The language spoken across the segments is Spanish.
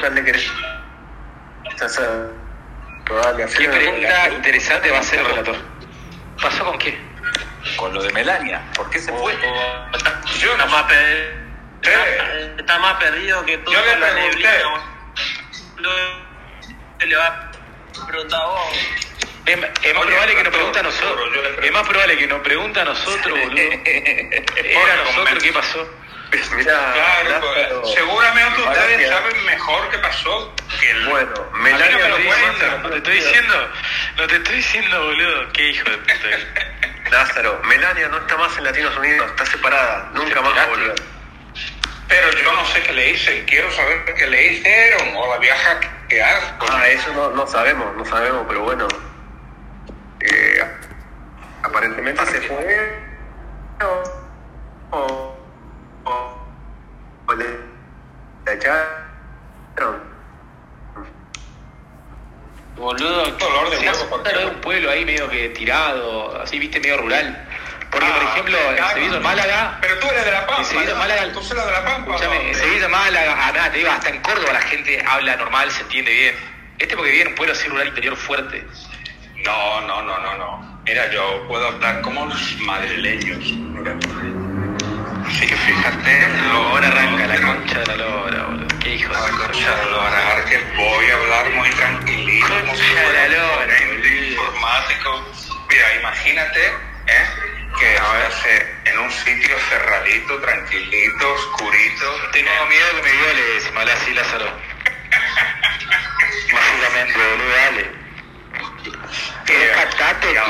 pregunta le querés hacer? Dale, ¿Qué pregunta interesante va a ser el relator? ¿Pasó con qué? Con lo de Melania. ¿Por qué se fue? Yo Está no más, está, más perdido que todo Yo le pregunté. Lo- Le va a preguntar a vos. Es, es más Oye, probable que nos pregunte a nosotros. Es más probable que nos pregunte a nosotros, boludo. Era nosotros, ¿qué pasó? Mirá, Claro, Lázaro, pues, seguramente ustedes que- saben mejor qué pasó que el... Bueno, Melania me lo mandar- no te estoy diciendo, no te estoy diciendo, boludo. Qué hijo de puta. Lázaro, Melania no está más en Latinos Unidos, está separada, nunca más va a volver. Pero yo no sé qué le hice, quiero saber qué le hicieron o la vieja que hace. Ah, eso no, no sabemos, no sabemos, pero bueno. Eh, aparentemente se fue. O, o, o- o le, la echaron. Boludo, Dolor de ¿por qué? Lázaro es un pueblo ahí medio que tirado, así, viste, medio rural. Porque, por Ah, ejemplo, en claro. Sevilla, Málaga, Pero tú eres de La Pampa. Málaga- Tú eres de La Pampa. En Sevilla, Málaga, ah, nada, te digo, hasta en Córdoba la gente habla normal, se entiende bien. Este porque vive en un pueblo así rural interior fuerte. No, no, no, no, no. Mira, yo puedo hablar como los madrileños. Mira. Así que fíjate, Ahora arranca la concha de la lora, boludo. Qué hijo La de concha de lora, ahora que voy a hablar muy tranquilito. Concha de la lora, informático. Mira, imagínate, ¿eh? Que a veces en un sitio cerradito, tranquilito, oscurito. Tengo miedo que me viole si me así, Lázaro. Básicamente, boludo, dale. Y ahora- tío.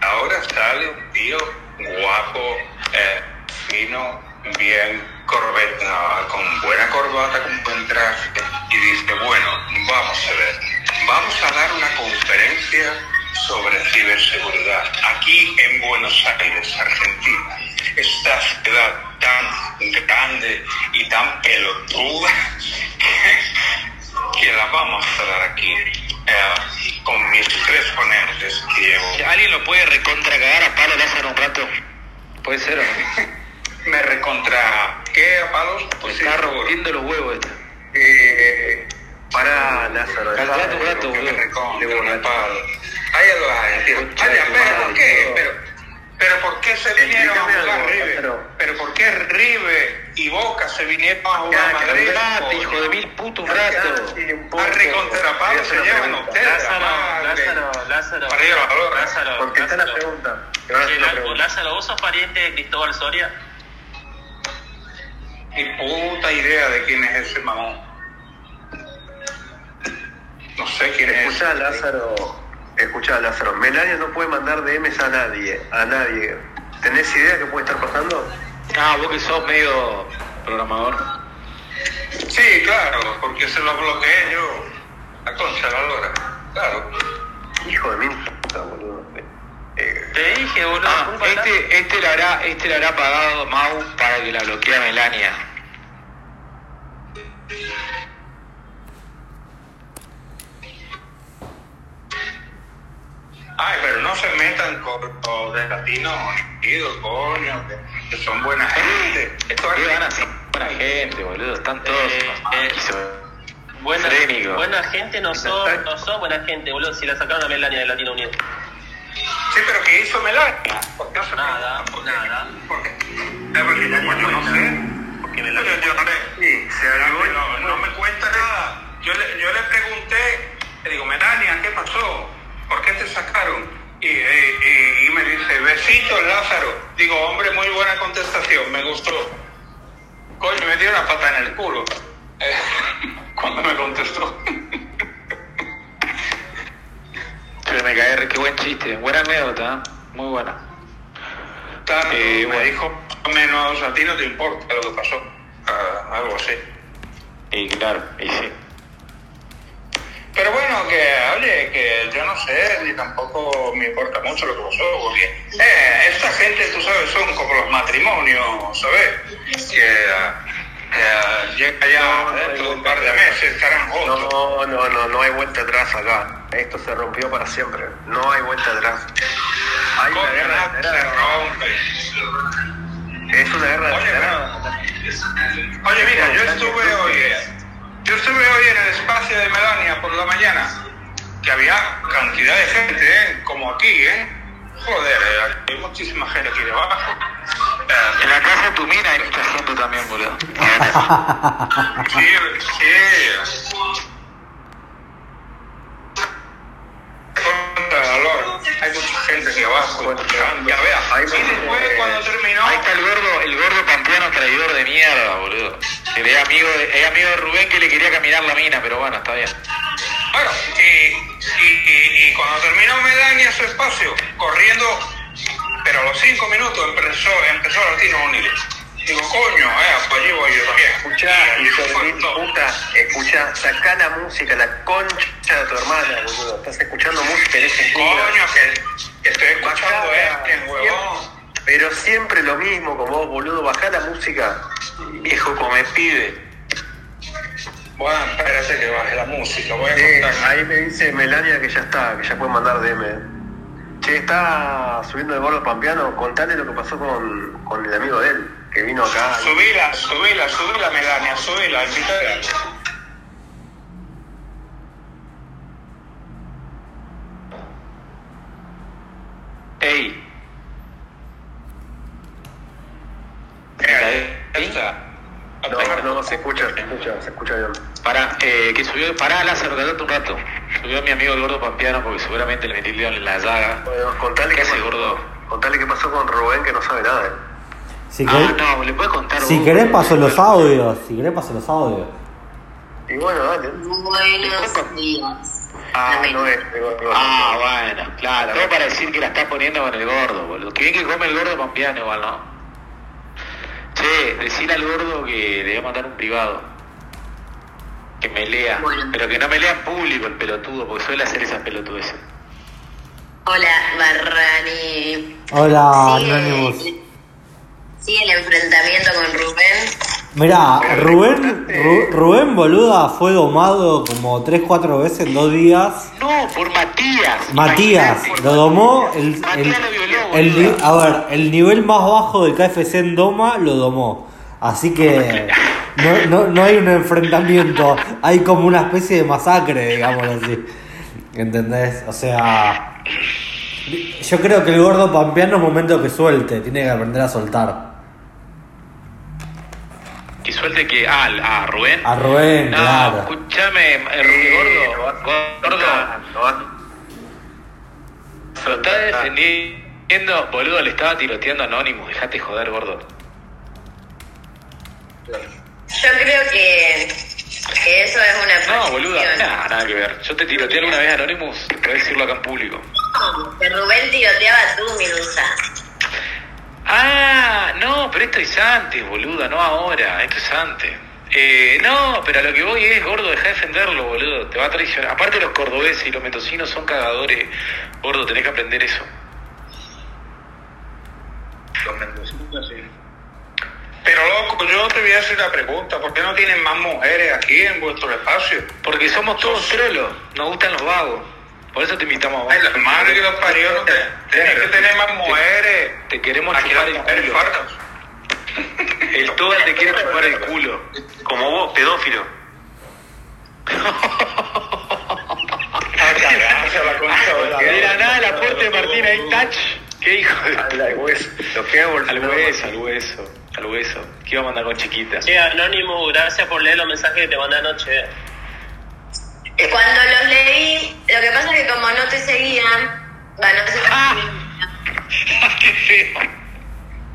Ahora sale un tío guapo, eh, fino, bien corbata, con buena corbata, con buen traje, y dice, bueno, vamos a ver, vamos a dar una conferencia sobre ciberseguridad aquí en Buenos Aires, Argentina. Esta ciudad tan grande y tan pelotuda que, que la vamos a dar aquí. eh, con mis tres ponentes que llevo. Si ¿Alguien lo puede recontra cagar a palo Lázaro un rato? Puede ser, ¿o no? Me recontra... ¿Qué a palos? Pues sí, Está seguro. rompiendo los huevos este. Eh, pará, Lázaro. Dejá tu gato, Que me boludo. a palos. Ahí lo Vaya, tu pero ¿por qué? Pero, pero ¿por qué se vinieron a jugar algo, River? Lázaro. Pero ¿por qué River y Boca se vinieron a jugar a Madrid? Cállate, hijo de mil puto un rato. Sí, un poco. A recontra palos se llevan ustedes. Lázaro, madre. Lázaro, Lázaro. Para. Lázaro, Che, una La- pregunta. Lázaro, ¿vos sos pariente de Cristóbal Soria? Ni puta idea de quién es ese mamón. No sé quién es. Escuchá, Lázaro. Escuchá, Lázaro. Melania no puede mandar DMs a nadie. A nadie. ¿Tenés idea qué puede estar pasando? Ah, vos que sos medio programador. Sí, claro, porque se lo bloqueé yo. La concha de la lora. Claro. Hijo de mil puta, boludo. Eh, Te dije, boludo. Ah, este, este, le habrá, este le habrá pagado Mau para que la bloquee a Melania. Ay, pero no se metan con los de latinos coño, que, que son buena gente. Esto ¿Qué es van a? Buena gente, boludo. Están todos Eh, eh, Buena, gente no son, no son buena gente, boludo. Si la sacaron a Melania de Latino Unido. Sí, pero ¿qué hizo Melania? ¿Por qué no Nada, ¿Por qué? nada. ¿Por qué? Es porque yo no sé. Porque Yo, Melania. yo no le- sí, se no, no me cuenta nada. Yo le, yo le pregunté, le digo, Melania, ¿qué pasó? ¿Por qué te sacaron? Y, eh, y- y me dice, besito Lázaro. Digo, hombre, muy buena contestación, me gustó. Coño, me dio una pata en el culo. eh, cuando me contestó. Cae, qué buen chiste. Buena anécdota, ¿eh? muy buena. Tanto, Eh, me bueno. dijo, menos, a ti no te importa lo que pasó. Ah, algo así. Y claro, y sí. Pero bueno, que oye, que yo no sé, ni tampoco me importa mucho lo que pasó, porque eh, esta gente, tú sabes, son como los matrimonios, ¿sabes? Que, ah, llega ya dentro de un par de meses, estarán juntos. No, no, no, no hay vuelta atrás acá. Esto se rompió para siempre. No hay vuelta atrás. Hay una guerra nada, se rompe. Es una guerra Oye, declarada. Oye, mira, yo estuve hoy, Yo estuve hoy en el espacio de Melania por la mañana, que había cantidad de gente, ¿eh? como aquí, ¿eh? Joder, eh, hay muchísima gente aquí debajo. En la casa de tu mina hay mucha gente también, boludo. sí, sí. Olor. Hay mucha gente aquí abajo. Bueno, ya veas. y me- después, cuando terminó, Ahí está el gordo, el gordo pampeano traidor de mierda, boludo. Que es amigo de, es amigo de Rubén que le quería caminar la mina, pero bueno, está bien. Bueno, y, y, y, y cuando terminó Melania su espacio, corriendo, pero a los cinco minutos empezó, empezó a Latino Unir. Digo, coño, eh, pues allí voy yo también. Escuchá, hijo de mil puta, escuchá, sacá la música, la concha de tu hermana, boludo. Estás escuchando música en ese Coño, que, que estoy escuchando este, huevón. Pero siempre lo mismo con vos, boludo. Bajá la música. Viejo come pibe. Bueno, espérate que baje la música, voy a contar. ahí me dice Melania que ya está, que ya puede mandar DM. Che, está subiendo el gordo pampeano. Contale lo que pasó con, con el amigo de él, que vino acá. Subila, subila, subila, Melania, subila, invítala. Ey, Eh. No, no, se escucha, se escucha, se escucha bien. para, eh, que subió, pará Lázaro, callate un rato. Subió mi amigo el gordo pampeano porque seguramente le dedo en la llaga. Bueno, contale ¿Qué qué hace, pasó. gordo? Contale qué pasó con Rubén, que no sabe nada. Si Ah, querés, no, le puedes contar si vos? querés paso los audios. Si querés paso los audios. Y bueno, dale. Buenos días. Ah, Dame. no es. el gordo. Ah, bueno, claro, todo para decir que la está poniendo con el gordo, boludo. Que bien que come el gordo pampeano igual, ¿no? Che, decirle al gordo que le voy a mandar un privado. Que me lea. Bueno. Pero que no me lea en público el pelotudo, porque suele hacer esas pelotudeces. Hola, Barrani. Hola, Sigue- Sigue el enfrentamiento con Rubén. Mirá, Rubén, Ru- Rubén boluda fue domado como 3-4 veces en dos días. No, por Matías. Matías lo domó. El, el- Matías lo violó, el a ver, el nivel más bajo de KFC en Doma lo domó. Así que no, no, no hay un enfrentamiento, hay como una especie de masacre, digámoslo así. ¿Entendés? O sea, yo creo que el gordo pampeano es momento que suelte, tiene que aprender a soltar. Que suelte que. Ah, al- a Rubén. A Rubén, No, claro. escúchame, eh, gordo. Gordo. No va- Lo está defendiendo, boludo, le estaba tiroteando Anonymous. Dejate joder, gordo. Yo creo que, que eso es una No, boluda, nada, nada que ver. Yo te tiroteé alguna vez Anonymous, puedes decirlo acá en público. No, que Rubén tiroteaba a tu Milusa. Pero esto es antes, boluda, no ahora, esto es antes. Eh, no, pero a lo que voy es, gordo, deja de defenderlo, boludo, te va a traicionar. Aparte los cordobeses y los metocinos son cagadores, gordo, tenés que aprender eso. Los mendocinos, sí. Pero loco, yo te voy a hacer la pregunta, ¿por qué no tienen más mujeres aquí en vuestro espacio? Porque somos todos trolos, nos gustan los vagos. Por eso te invitamos a vos. Ay, las madres que los parió, no te, tenés que tener más mujeres. Te queremos Aquí chupar el culo. El toda te quiere chupar el culo. Como vos, pedófilo. La la Mira, nada, el aporte de Martín ahí, touch. ¿Qué hijo de Al hueso. Lo que hago Al hueso, al hueso, al hueso. ¿Qué iba a mandar con chiquita? Che, Anónimo, gracias por leer los mensajes que te mandé anoche. Cuando los leí, lo que pasa es que como no te seguían, bueno, no si- Ah. ¡Qué feo!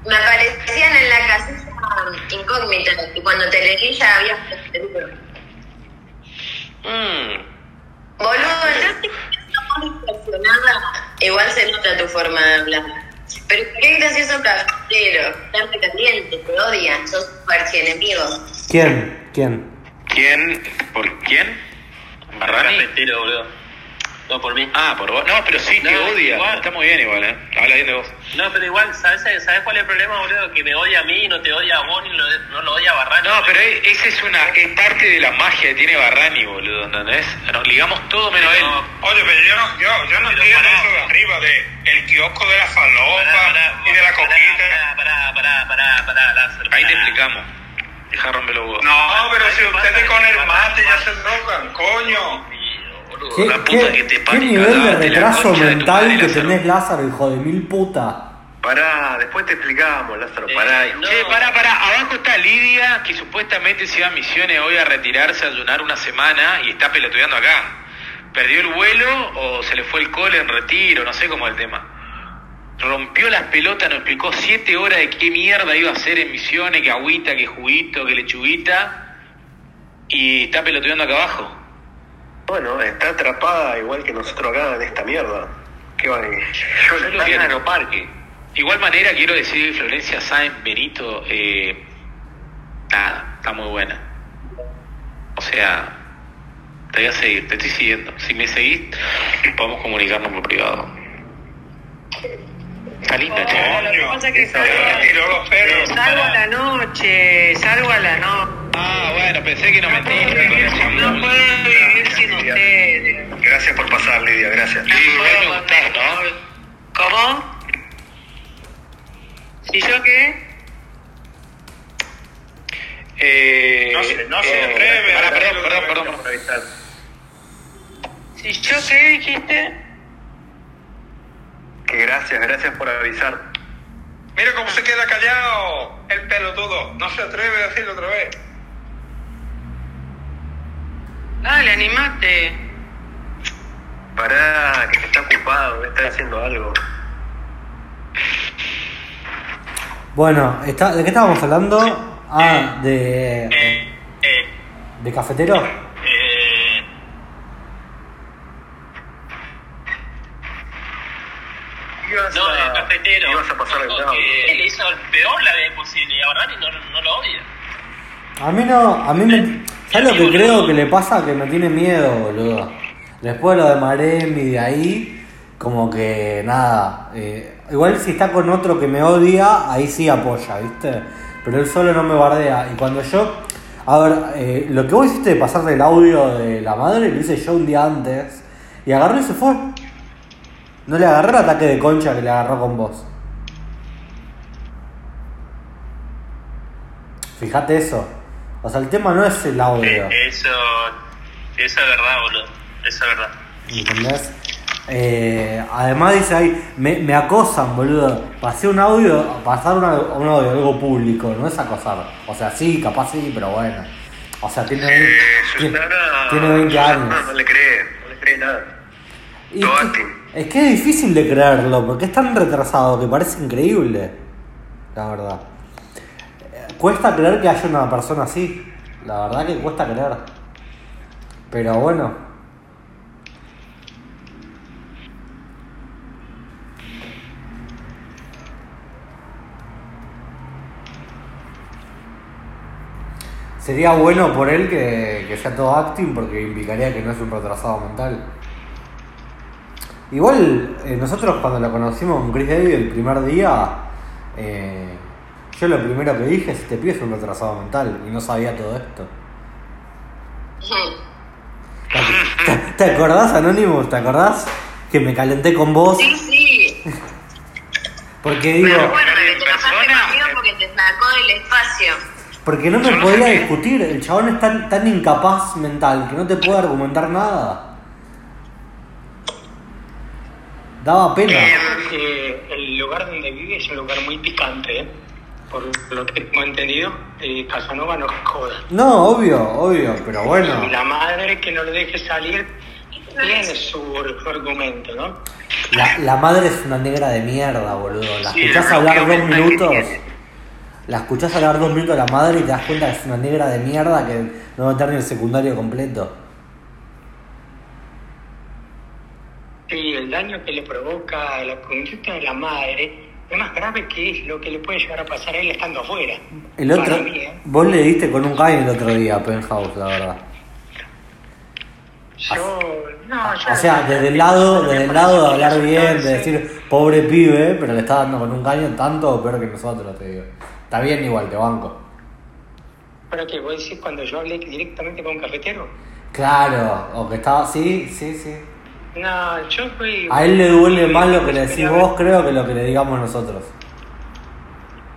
Me aparecían en la casilla incógnita y cuando te leí ya habías respondido. Mm. Boludo, yo estoy muy impresionada. Igual se nota tu forma de hablar. Pero qué gracioso caballero, tanto caliente, te odian, sos su archienemigo. ¿Quién? ¿Quién? ¿Quién? ¿Por quién? ¿Marrani? Boludo. No, por mí. Ah, por vos. No, pero sí te No, odia. igual. Está muy bien igual, ¿eh? Habla bien de vos. No, pero igual, ¿sabes, ¿sabes cuál es el problema, boludo? Que me odia a mí y no te odia a vos ni lo- no lo odia a Barrani. No, pero e- esa es una es parte de la magia que tiene Barrani, boludo, ¿entendés? Nos ligamos todo menos él. Oye, pero yo no, yo, yo no pará. eso de arriba, de el kiosco de la falopa Pará, pará, y de la pará, coquita. Pará, pará, pará, pará, pará, Lázaro. Ahí te explicamos. Deja de romper los huevos. No, pero si ustedes con el mate ya se drogan, coño. Boludo, ¿Qué, la puta qué- que te qué nivel de retraso de mental que Lázaro. tenés, Lázaro, hijo de mil puta? Pará, después te explicamos, Lázaro, Eh, pará. no. Che, para, para, abajo está Lidia, que supuestamente se iba a misiones hoy a retirarse a ayunar una semana y está pelotudeando acá. ¿Perdió el vuelo o se le fue el cole en retiro? No sé cómo es el tema. Rompió las pelotas, nos explicó siete horas de qué mierda iba a hacer en misiones, que agüita, que juguito, que lechuguita. Y está pelotudeando acá abajo. Bueno, está atrapada igual que nosotros acá en esta mierda. ¿Qué va a Yo lo vi en Aeroparque. Igual manera quiero decir que Florencia Sáenz Benito, eh, nada, está muy buena. O sea, te voy a seguir, te estoy siguiendo. Si me seguís, podemos comunicarnos por privado. Está linda, che. lo que pasa es que salgo a la noche, salgo a la noche. Ah, bueno, pensé que no con eso. No puedo vivir ustedes. Gracias por pasar, Lidia, gracias. Sí, gustás, ¿no? ¿Cómo? ¿Y yo qué? Eh, No se- no se eh, atreve a pará, decirlo perdón, otra perdón, vez. perdón. ¿Y yo qué dijiste? Que gracias, gracias por avisar. Mira cómo se queda callado el pelotudo. No se atreve a decirlo otra vez. Dale, animate. Pará, que está ocupado, está haciendo algo. Bueno, está, ¿de qué estábamos hablando? Ah, de. Eh, eh, ¿De cafetero? eh, no, a- el cafetero. Ibas a pasar el No, lado. que le hizo el peor la vez posible, la verdad, y no, no lo odia. A mí no, a mí me... ¿Sabes lo que creo que le pasa? Que me tiene miedo, boludo. Después de lo de Maremi de ahí, como que nada. eh, igual si está con otro que me odia, ahí sí apoya, ¿viste? Pero él solo no me bardea. Y cuando yo... A ver, eh, lo que vos hiciste de pasarle el audio de la madre, lo hice yo un día antes. Y agarró y se fue. No le agarré el ataque de concha que le agarró con vos. Fíjate eso. O sea, el tema no es el audio. Eh, Eso, eso es verdad, boludo. Eso es verdad. ¿Entendés? Eh, además dice ahí, me, me acosan, boludo. Pasé un audio, pasar una- un audio, algo público, no es acosar. O sea, sí, capaz sí, pero bueno. O sea, tiene, Eh, tiene, Susana, tiene 20 Susana años. No le cree, no le cree nada. Y todo que, es que es difícil de creerlo, porque es tan retrasado que parece increíble. La verdad. Cuesta creer que haya una persona así. La verdad que cuesta creer. Pero bueno. Sería bueno por él que, que sea todo acting porque implicaría que no es un retrasado mental. Igual, eh, nosotros cuando lo conocimos con Chris David el primer día, eh, yo lo primero que dije es: Este pibe es un retrasado mental y no sabía todo esto. ¿Te, te acordás, Anonymous? ¿Te acordás? Que me calenté con vos Sí, sí. porque Me digo, acuerdo que te persona- conmigo porque te sacó del espacio. porque no me podía discutir. El chabón es tan, tan incapaz mental que no te puede argumentar nada. Daba pena. que el lugar donde vive es un lugar muy picante, ¿eh? Por lo que tengo entendido. Eh, Casanova no joda. No, obvio, obvio, pero bueno. Y la madre que no le deje salir tiene su argumento, ¿no? La, la madre es una negra de mierda, boludo. La Sí, escuchás hablar dos minutos. La escuchás hablar dos minutos a la madre y te das cuenta que es una negra de mierda que no va a estar ni el secundario completo. Y el daño que le provoca la conducta de la madre es más grave que es lo que le puede llegar a pasar a él estando afuera. El otro, mí, ¿eh? vos le diste con un caño el otro día a Penthouse, la verdad. Yo, no, yo O sea, desde el lado, desde el lado de hablar bien, de decir pobre pibe, pero le está dando con un caño tanto o peor que nosotros, te digo. Está bien igual, te banco. ¿Pero que vos decís cuando yo hablé directamente con un cafetero? Claro, o que estaba, sí, sí, sí. No, yo fui... A él le duele más lo que le decís vos, creo, que lo que le digamos nosotros.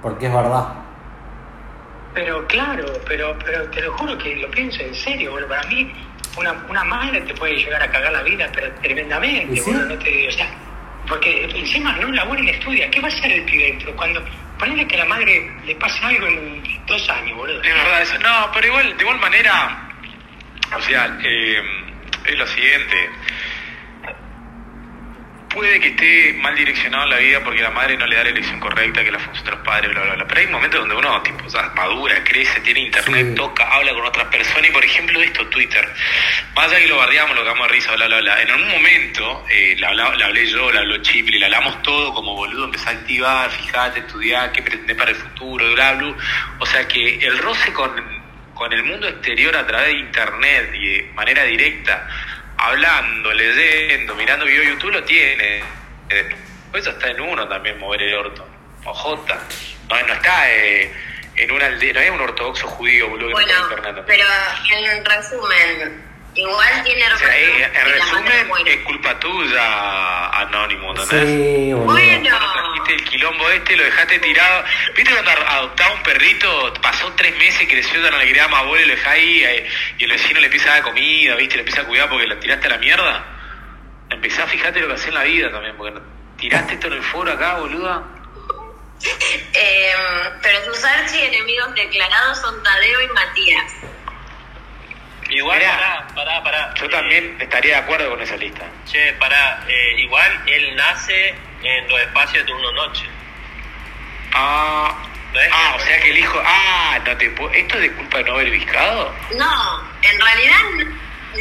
Porque es verdad. Pero claro, pero, pero te lo juro que lo pienso en serio, boludo. Para mí, una, una madre te puede llegar a cagar la vida, pero tremendamente, ¿Y sí? boludo. No te, o sea, porque encima no labora ni estudia. ¿Qué va a hacer el pibe? Cuando ponele que a la madre le pase algo en dos años, boludo. Es verdad eso. No, pero igual, de igual manera, o sea, eh, es lo siguiente. Puede que esté mal direccionado en la vida porque la madre no le da la elección correcta, que la función de los padres, bla, bla, bla. Pero hay momentos donde uno, tipo, ya madura, crece, tiene internet, Sí. toca, habla con otras personas. Y por ejemplo, esto, Twitter. Más allá que lo bardeamos, lo cagamos de risa, bla, bla, bla. En algún momento, eh, la, hablé yo, la habló Chipli, la hablamos todo como boludo, empezá a activar, fijate, estudiar, qué pretendés para el futuro, bla, bla. O sea que el roce con, con el mundo exterior a través de internet y de manera directa, hablando, leyendo, mirando video de YouTube, lo tiene. Eh, eso está en uno también, mover el orto. Ojota. No, no está eh, en una aldea, no es un ortodoxo judío, boludo, que no Bueno, pero en resumen, igual tiene O sea, eh, hermanos en madre resumen, es culpa tuya, Anónimo, ¿entendés? Sí. Bueno. Trajiste el quilombo este, lo dejaste tirado. ¿Viste cuando adoptaba un perrito, pasó tres meses, creció, no le quería más bola y lo dejás ahí eh, y el vecino le empieza a dar comida, ¿viste? Le empieza a cuidar porque la tiraste a la mierda? Empezá a fijarte lo que haces en la vida también, porque tiraste esto en el foro acá, boluda. Eh, pero sus archienemigos declarados son Tadeo y Matías. Igual, Mirá. pará, pará, pará. Yo Eh, también estaría de acuerdo con esa lista. Che, pará, eh, igual él nace en los espacios de turno-noche. Ah, ¿No es? ah, o sea que el hijo. Ah, no te puedo. ¿Esto es de culpa de no haber viscado? No, en realidad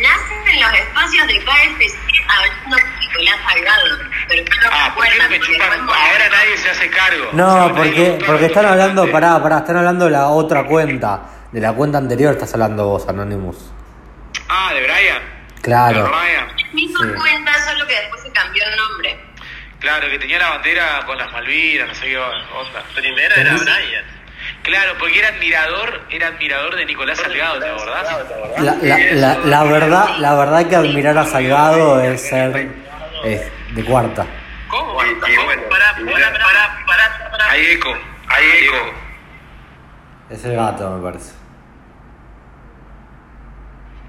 nacen en los espacios de KFC hablando con Nicolás Salgado. Pero no lo Ah, ¿por qué me porque chupan? Ahora nadie se hace cargo. O No, sea, porque, porque están hablando, pará, pará, están hablando de la otra cuenta. De la cuenta anterior estás hablando vos, Anonymous. Ah, de Brian. Claro. De Brian. Misma Sí. cuenta, solo que después se cambió el nombre. Claro, que tenía la bandera con las Malvinas, no sé qué onda. Primero era Brian. Claro, porque era admirador, era admirador de Nicolás Salgado, ¿te acordás? La, la, la, la verdad, la verdad que admirar a Salgado es ser es de cuarta. ¿Cómo? Pará, pará, pará, pará. Hay eco, hay eco. Es el gato, me parece.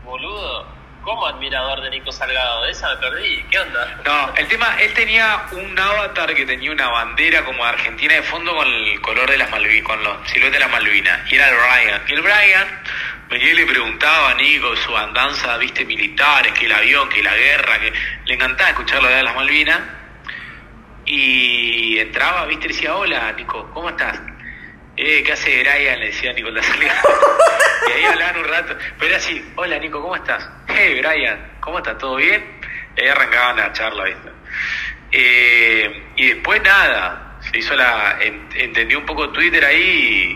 Boludo, ¿cómo admirador de Nico Salgado? De esa me perdí. ¿Qué onda? No, el tema, él tenía un avatar que tenía una bandera como Argentina de fondo con el color de las Malvinas, con los siluetas de las Malvinas, y era el Brian. Y el Brian venía y le preguntaba a Nico su andanza, viste, militares, que el avión, que la guerra, que le encantaba escuchar lo de las Malvinas. Y entraba, viste, y decía, hola Nico, ¿cómo estás? Eh, ¿qué hace Brian? Le decía Nicolás y ahí hablaban un rato. Pero era así, hola Nico, ¿cómo estás? Hey Brian, ¿cómo estás? ¿Todo bien? Y ahí arrancaban la charla, ¿viste? Eh, y después nada, se hizo la. en- entendió un poco Twitter ahí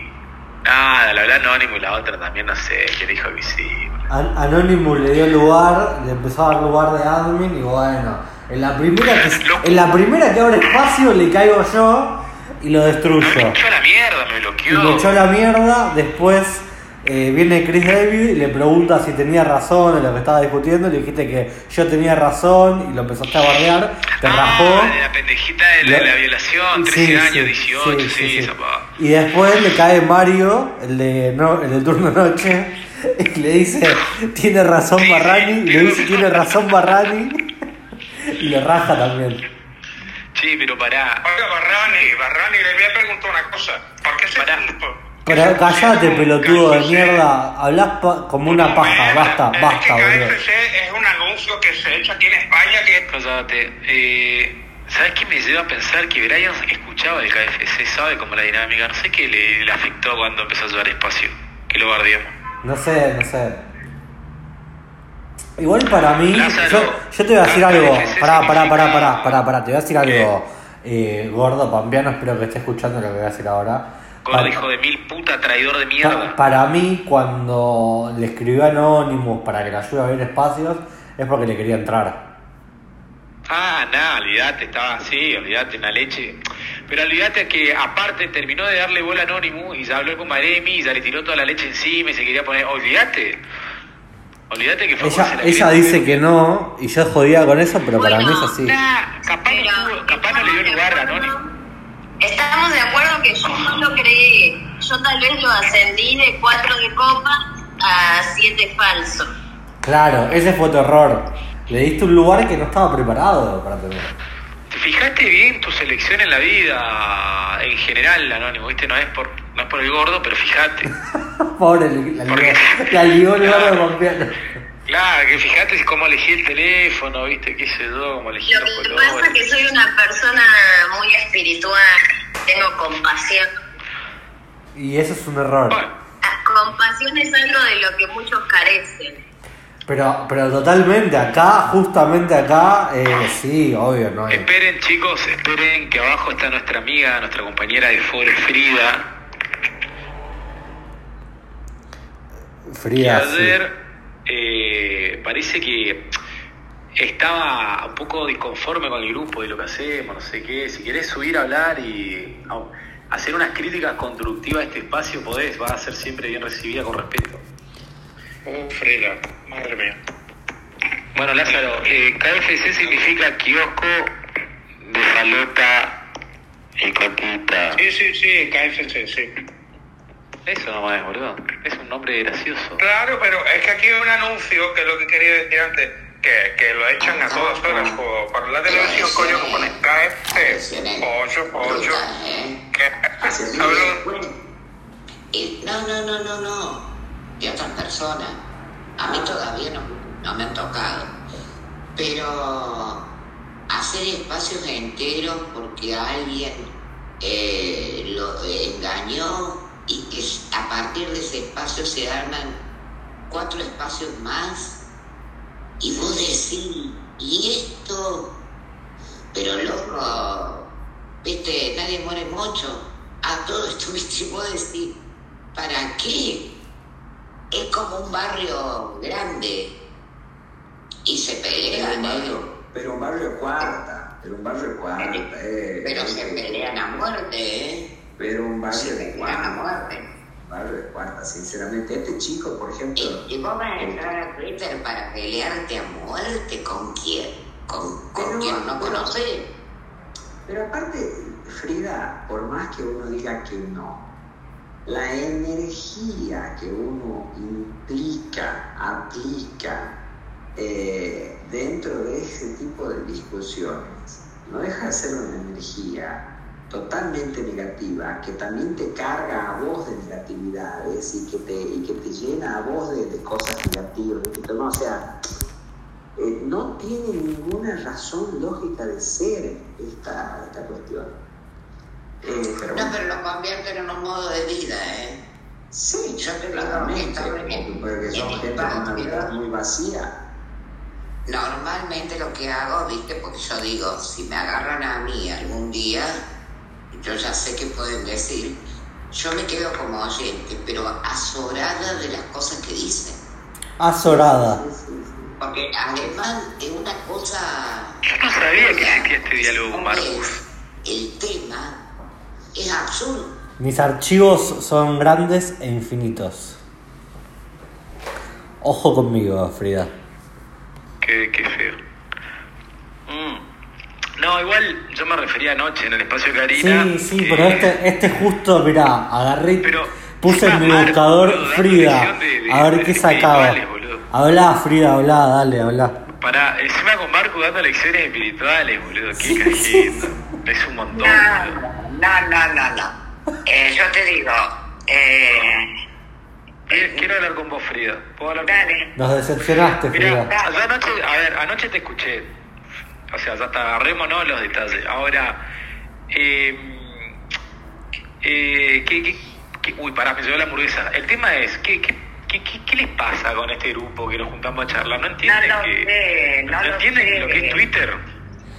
y. Nada, la verdad Anónimo y la otra también, no sé, que le dijo que sí. An- Anonymous le dio lugar, le empezó a dar lugar de admin y bueno, en la primera que, en la primera que abre espacio le caigo yo y lo No, me echó a la mierda, me Y bloqueó. me echó a la mierda, después eh, viene Chris David y le pregunta si tenía razón en lo que estaba discutiendo, le dijiste que yo tenía razón y lo empezaste a bardear, te ah, rajó. la pendejita de la, violación, 13 Sí, años, sí, 18, sí, esa. Y después le cae Mario, el de, no, el de turno noche, y le dice, tiene razón Barrani, y le dice, tiene razón Barrani, y le raja también. Sí, pero pará. Oiga, Barrani, Barrani, le voy a preguntar una cosa. ¿Por qué se Pará. Pero callate, pelotudo de mierda, hablas pa- como una paja, basta, basta, boludo. KFC es un anuncio que se echa aquí en España que Cállate. Eh, ¿Sabes qué me lleva a pensar que Brian escuchaba el KFC, sabe cómo la dinámica? No sé qué le, le afectó cuando empezó a llevar espacio, que lo bardeamos. No sé, no sé. Igual para mí, yo, yo te voy a decir algo, pará, pará, pará, pará, pará, pará, te voy a decir algo, eh, gordo pampeano, espero que esté escuchando lo que voy a decir ahora. Gordo Para- hijo de mil puta, traidor de mierda. para mí, cuando le escribió Anonymous para que le ayude a abrir espacios, es porque le quería entrar. Ah, nada, olvídate, estaba así, olvídate, una leche. Pero olvídate que aparte terminó de darle bola a Anonymous y ya habló con Maremi y ya le tiró toda la leche encima y se quería poner. Olvídate. Olvídate que fue Ella, la ella dice que no, y yo jodía con eso, pero para mí es así. Nah, capaz, no, Pero, tuvo- capaz no le dio lugar a Anonymous. Estamos de acuerdo que yo no lo creé. Yo tal vez lo ascendí de 4 de copa a 7 falso. Claro, ese fue tu error. Le diste un lugar que no estaba preparado para tener. ¿Te fijaste bien tu selección en la vida en general, Anónimo? ¿Viste? No es por, no es por el gordo, pero fíjate. Pobre, la ¿Por ligó, qué? la ligó el gordo Claro. Pompiano. Claro, que fíjate cómo elegí el teléfono, ¿viste? ¿Qué sé yo? Cómo elegí Lo los que pasa es que soy una persona muy espiritual. Tengo compasión. Y eso es un error. Bueno, Compasión es algo de lo que muchos carecen. Pero, pero totalmente, acá, justamente acá, eh, sí, obvio, ¿no? esperen, chicos, esperen que abajo está nuestra amiga, nuestra compañera de Fore, Frida. Que Frida, sí. ayer eh, parece que estaba un poco disconforme con el grupo de lo que hacemos, no sé qué. Si querés subir a hablar y hacer unas críticas constructivas a este espacio, podés, va a ser siempre bien recibida con respeto. Uh, Frida, madre mía. Bueno, Lázaro, eh, KFC significa kiosco de falota y cotita. Sí, sí, sí, KFC, sí. Eso nomás es, boludo. Es un nombre gracioso. Claro, pero es que aquí hay un anuncio, que es lo que quería decir antes, que, que lo echan a todas horas por, por la televisión, coño, que pone KFC, pollo, pollo, que Hace ¿sabes mil lo- descuentos. Y- No, no, no, no, no. De otras personas. A mí todavía no, no me han tocado. Pero hacer espacios enteros porque alguien eh, lo engañó y que a partir de ese espacio se arman cuatro espacios más y vos decís, ¿y esto? Pero loco, viste, nadie muere mucho. A todo esto, viste, vos decís, ¿para qué? Es como un barrio grande y se Pero pelean, ¿eh? pero un barrio cuarta, pero un barrio cuarta, eh. pero se pelean a muerte, ¿eh? Pero un barrio Se de muerte. barrio de sinceramente. Este chico, por ejemplo, Y, y vos vas a entrar a Twitter para pelearte a muerte con quién? Con, con Pero- quien no conoces. pero aparte, Frida, por más que uno diga que no, la energía que uno implica, aplica eh, dentro de ese tipo de discusiones, no deja de ser una energía totalmente negativa, que también te carga a vos de negatividades y que te, y que te llena a vos de, de cosas negativas. No, o sea, eh, no tiene ninguna razón lógica de ser esta, esta cuestión. Eh, pero No, pero lo convierten en un modo de vida, ¿eh? sí, yo te digo, claramente, porque son En gente con una vida muy vacía. Normalmente lo que hago, viste, porque yo digo, si me agarran a mí algún día, yo ya sé que pueden decir, yo me quedo como oyente, pero azorada de las cosas que dicen. Azorada. Porque además de una cosa... Yo no sabía que existía este diálogo, es El tema es absurdo. Mis archivos son grandes e infinitos. Ojo conmigo, Frida. Qué, qué feo. Mm. No, igual yo me refería anoche en el espacio de Karina. Sí, sí, que- pero este, este justo, mirá, agarré, Pero, puse en mi buscador boludo, Frida, lección de- de- a ver de qué sacaba. Habla, Frida, habla, dale, habla. Para, encima con Marco dando lecciones espirituales, boludo. Qué Sí, cajeta. Es un montón, boludo. No, no, no, no. Eh, yo te digo, eh, Quiero- Quiero hablar con vos, Frida. ¿Puedo hablar con dale. Nos decepcionaste, Frida. yo anoche, a ver, anoche te escuché. O sea, ya está, agarrémonos los detalles. Ahora, eh, eh, ¿qué, qué, qué- uy, pará, me llegó la hamburguesa. El tema es, ¿qué, qué, qué, qué- qué les pasa con este grupo que nos juntamos a charlar? ¿No entienden, No lo que, sé, no lo entienden sé. lo que es Twitter?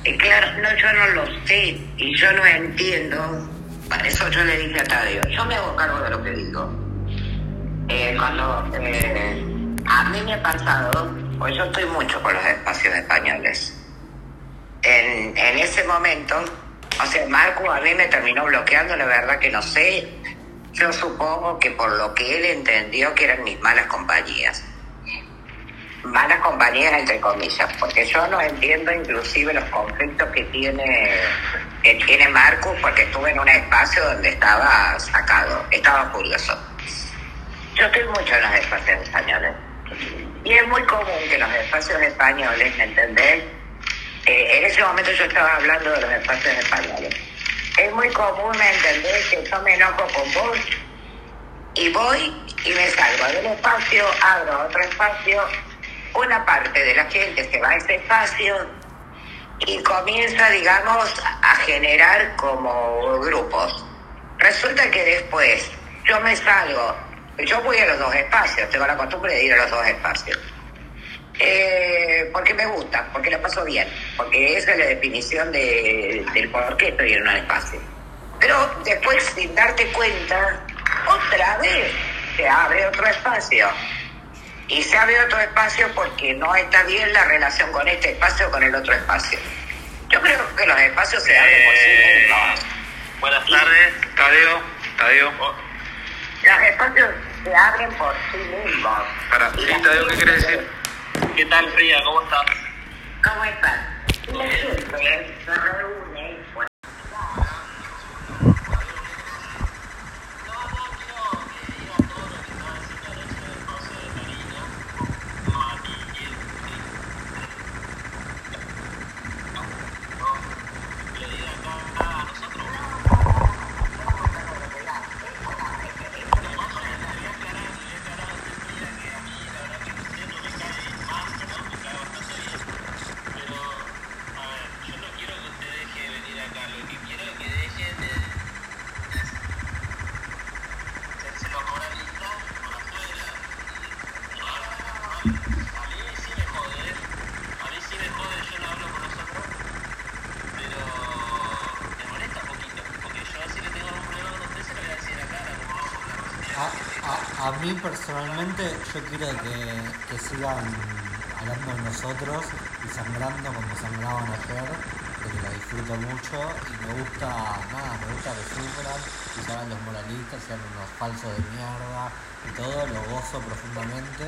Y claro, no, yo no lo sé y yo no entiendo. Para eso yo le dije a Tadeo, yo me hago cargo de lo que digo. Eh, cuando eh, a mí me ha pasado, pues yo estoy mucho con los espacios españoles. En, ese momento, o sea, Marco a mí me terminó bloqueando, la verdad que no sé. Yo supongo que por lo que él entendió que eran mis malas compañías malas compañías entre comillas, porque yo no entiendo inclusive los conflictos que tiene que tiene Marcus porque estuve en un espacio donde estaba sacado, estaba curioso. Yo estoy mucho en los espacios españoles. Y es muy común que los espacios españoles, ¿me entendés? Eh, en ese momento yo estaba hablando de los espacios españoles. Es muy común, ¿me entendés? Que yo me enojo con vos y voy y me salgo del espacio, abro otro espacio, una parte de la gente se va a ese espacio y comienza, digamos, a generar como grupos. Resulta que después yo me salgo, yo voy a los dos espacios, tengo la costumbre de ir a los dos espacios. Eh, porque me gusta, porque la paso bien, porque esa es la definición de, del por qué estoy en un espacio. Pero después, sin darte cuenta, otra vez se abre otro espacio. Y se abre otro espacio porque no está bien la relación con este espacio o con el otro espacio. Yo creo que los espacios se abren por sí mismos. Buenas tardes, Tadeo. Tadeo. Los espacios se abren por sí mismos. Para, sí, Tadeo, ¿qué quieres decir? ¿Qué tal, Frida? ¿Cómo estás? ¿Cómo están? La mí personalmente yo quiero que, sigan hablando de nosotros y sangrando como sangraban ayer, porque lo disfruto mucho y me gusta, nada, me gusta que sufran y se los moralistas, sean unos falsos de mierda y todo, lo gozo profundamente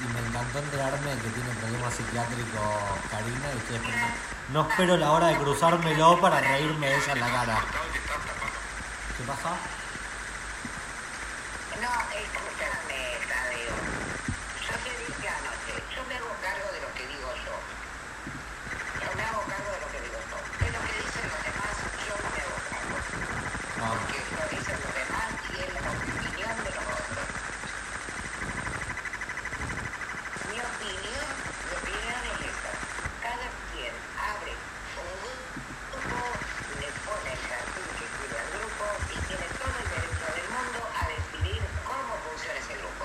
y me encantó enterarme que tiene problemas psiquiátricos Karina y estoy esperando- no espero la hora de cruzármelo para reírme de ella en la cara. ¿Qué pasa? No, escúchame, Tadeo. Yo te dije anoche, yo me hago cargo de lo que digo yo. Yo me hago cargo de lo que digo yo. De lo que dicen los demás, yo no me hago cargo. Ah. Porque lo dicen los demás y es la opinión de los otros. Mi opinión, mi opinión es esta. Cada quien abre un grupo, le pone el perfil que quiere al grupo y tiene todo el derecho del mundo a decidir cómo funciona ese grupo.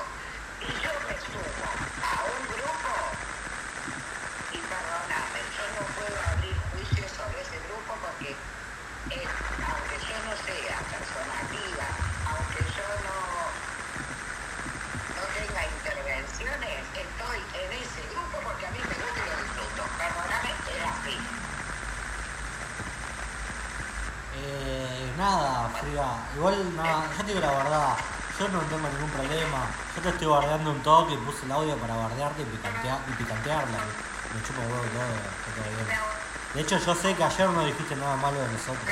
Y yo me sumo a un grupo y perdóname, yo no puedo abrir juicios sobre ese grupo porque eh, aunque yo no sea persona activa, aunque yo no, no tenga intervenciones, estoy en ese grupo porque a mí me gusta y lo disfruto. Perdóname, es así. Eh, nada, Frida. Igual, nada, yo te digo la verdad. Yo no tengo ningún problema. Yo te estoy bardeando un toque y puse el audio para bardearte y, picantea- y picantearla. Me chupo huevo todo, todo bien. De hecho, yo sé que ayer no dijiste nada malo de nosotros.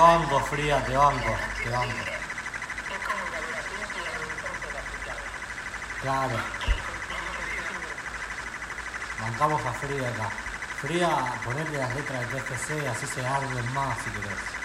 hongo, frías, de hongo, de hongo. Claro. Bancamos a fría acá. Fría, ponete las letras de TFC, así se arden más si querés.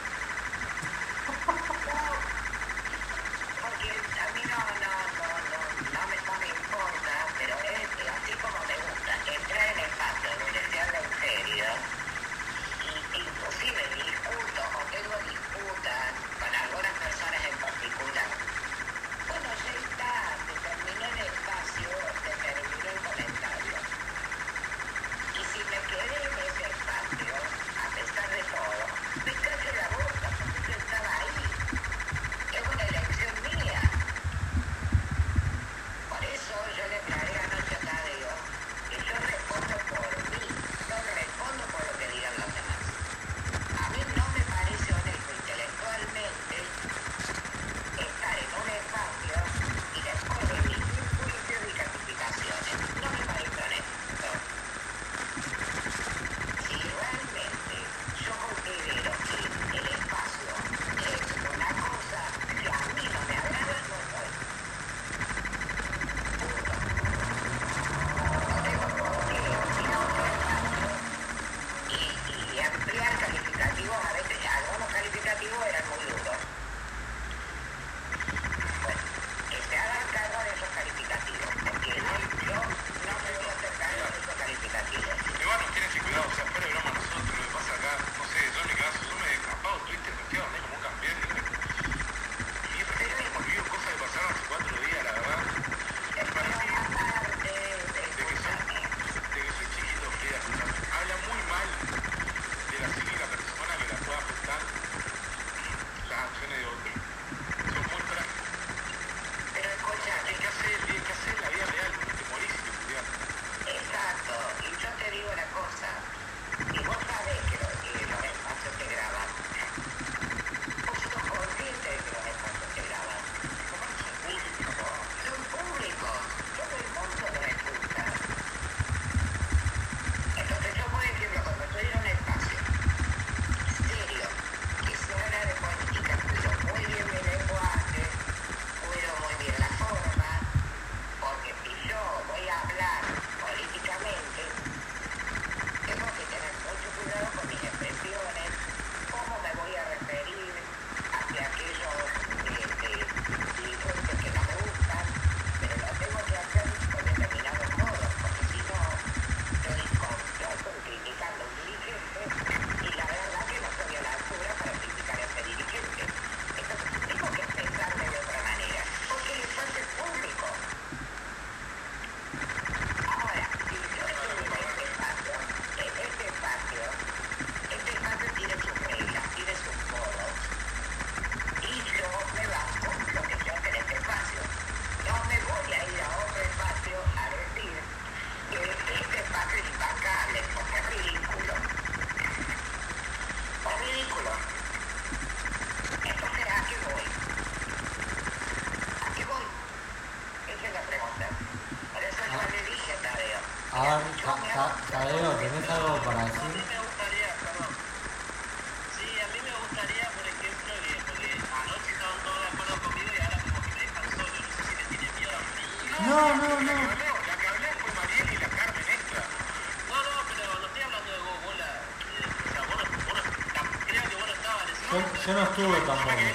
Se nos tuve tampoco.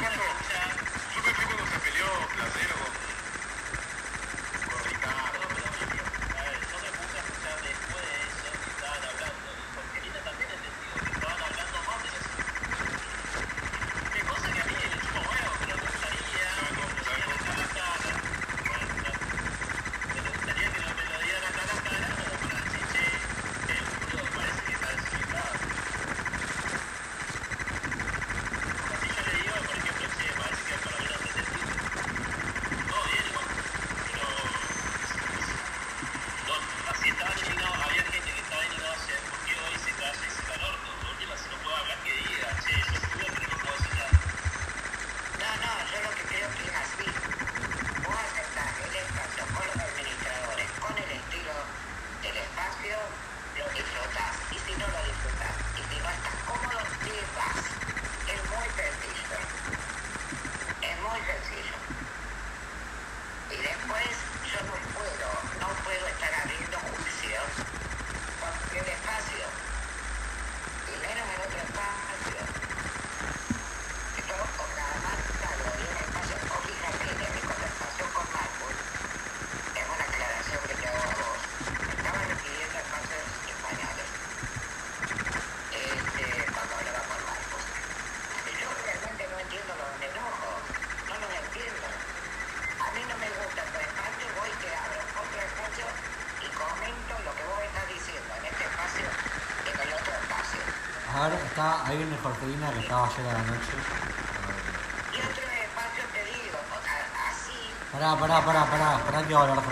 Hay una escorpelina que estaba ayer a la noche. Y otro espacio te digo, así. Pará, pará, pará, pará, pará que voy a hablar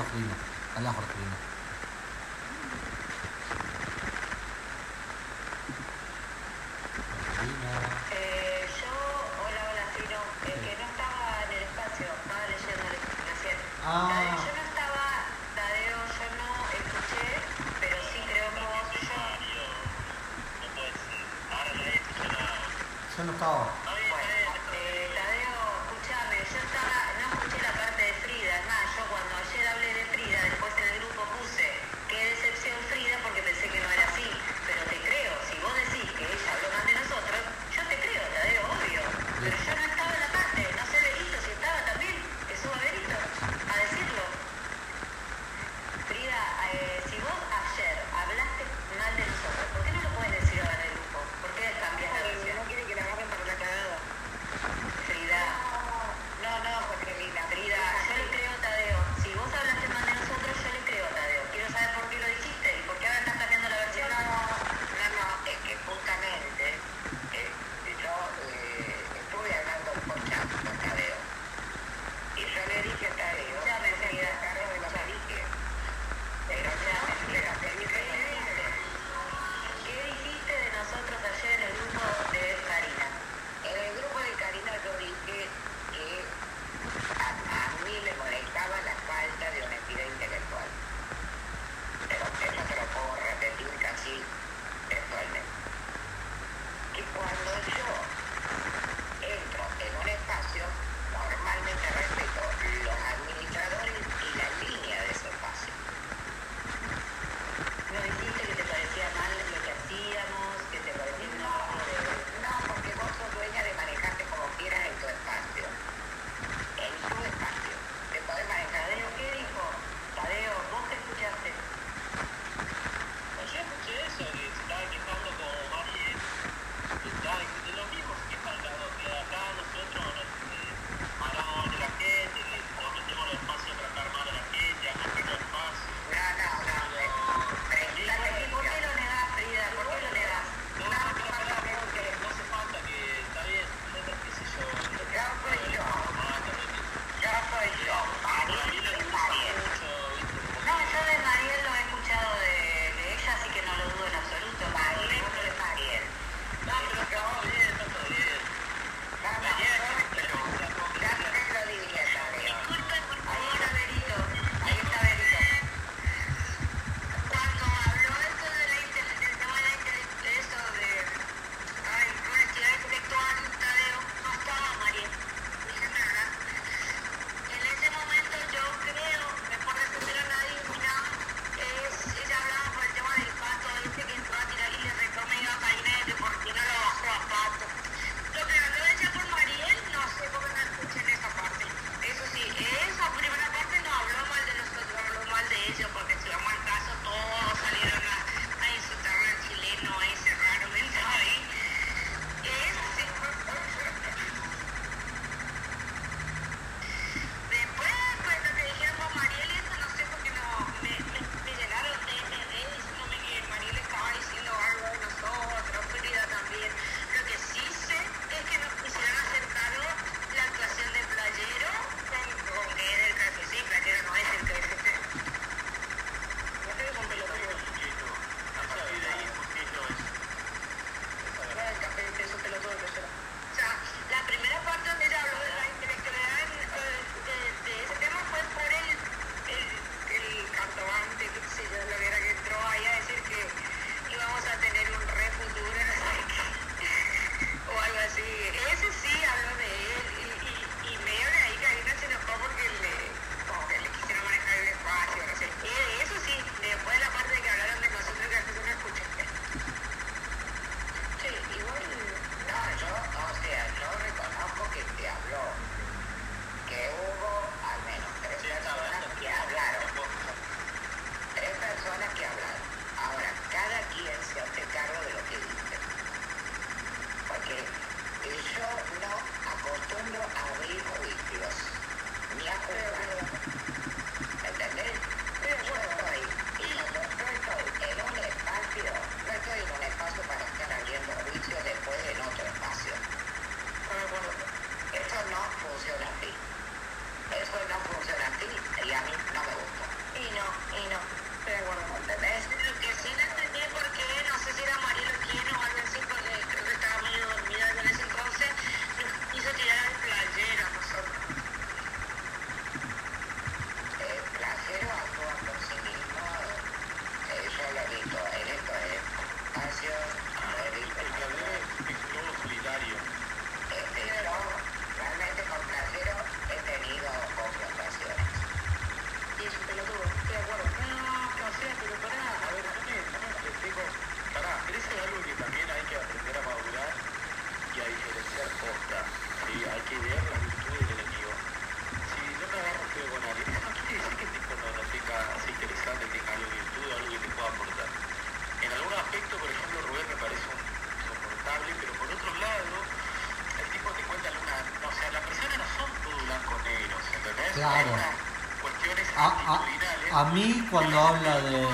a mí cuando habla de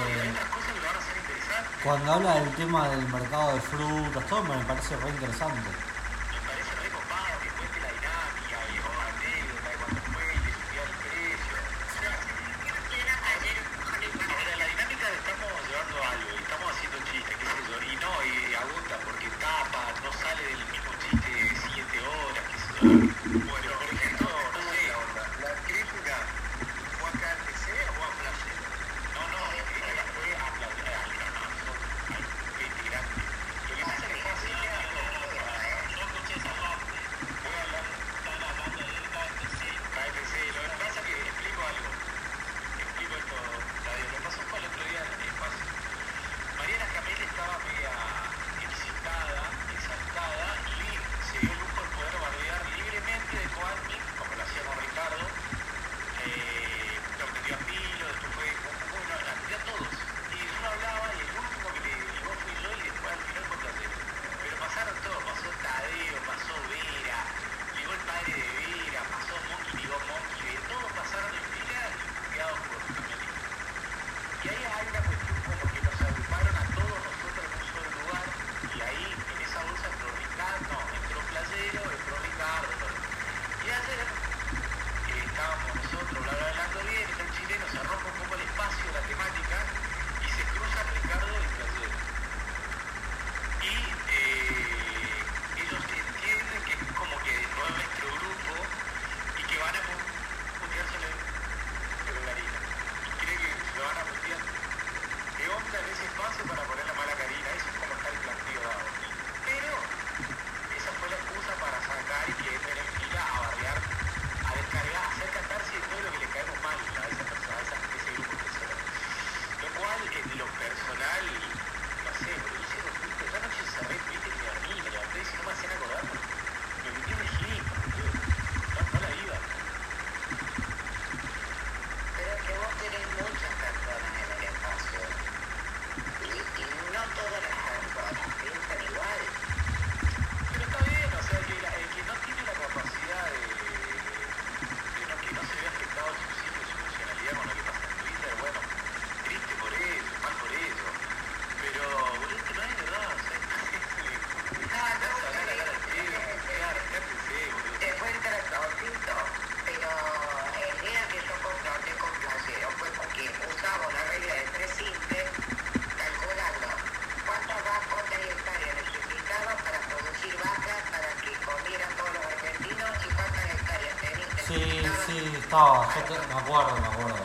cuando habla del tema del mercado de frutas, todo me parece re interesante. Estaba, yo te, me acuerdo, me acuerdo.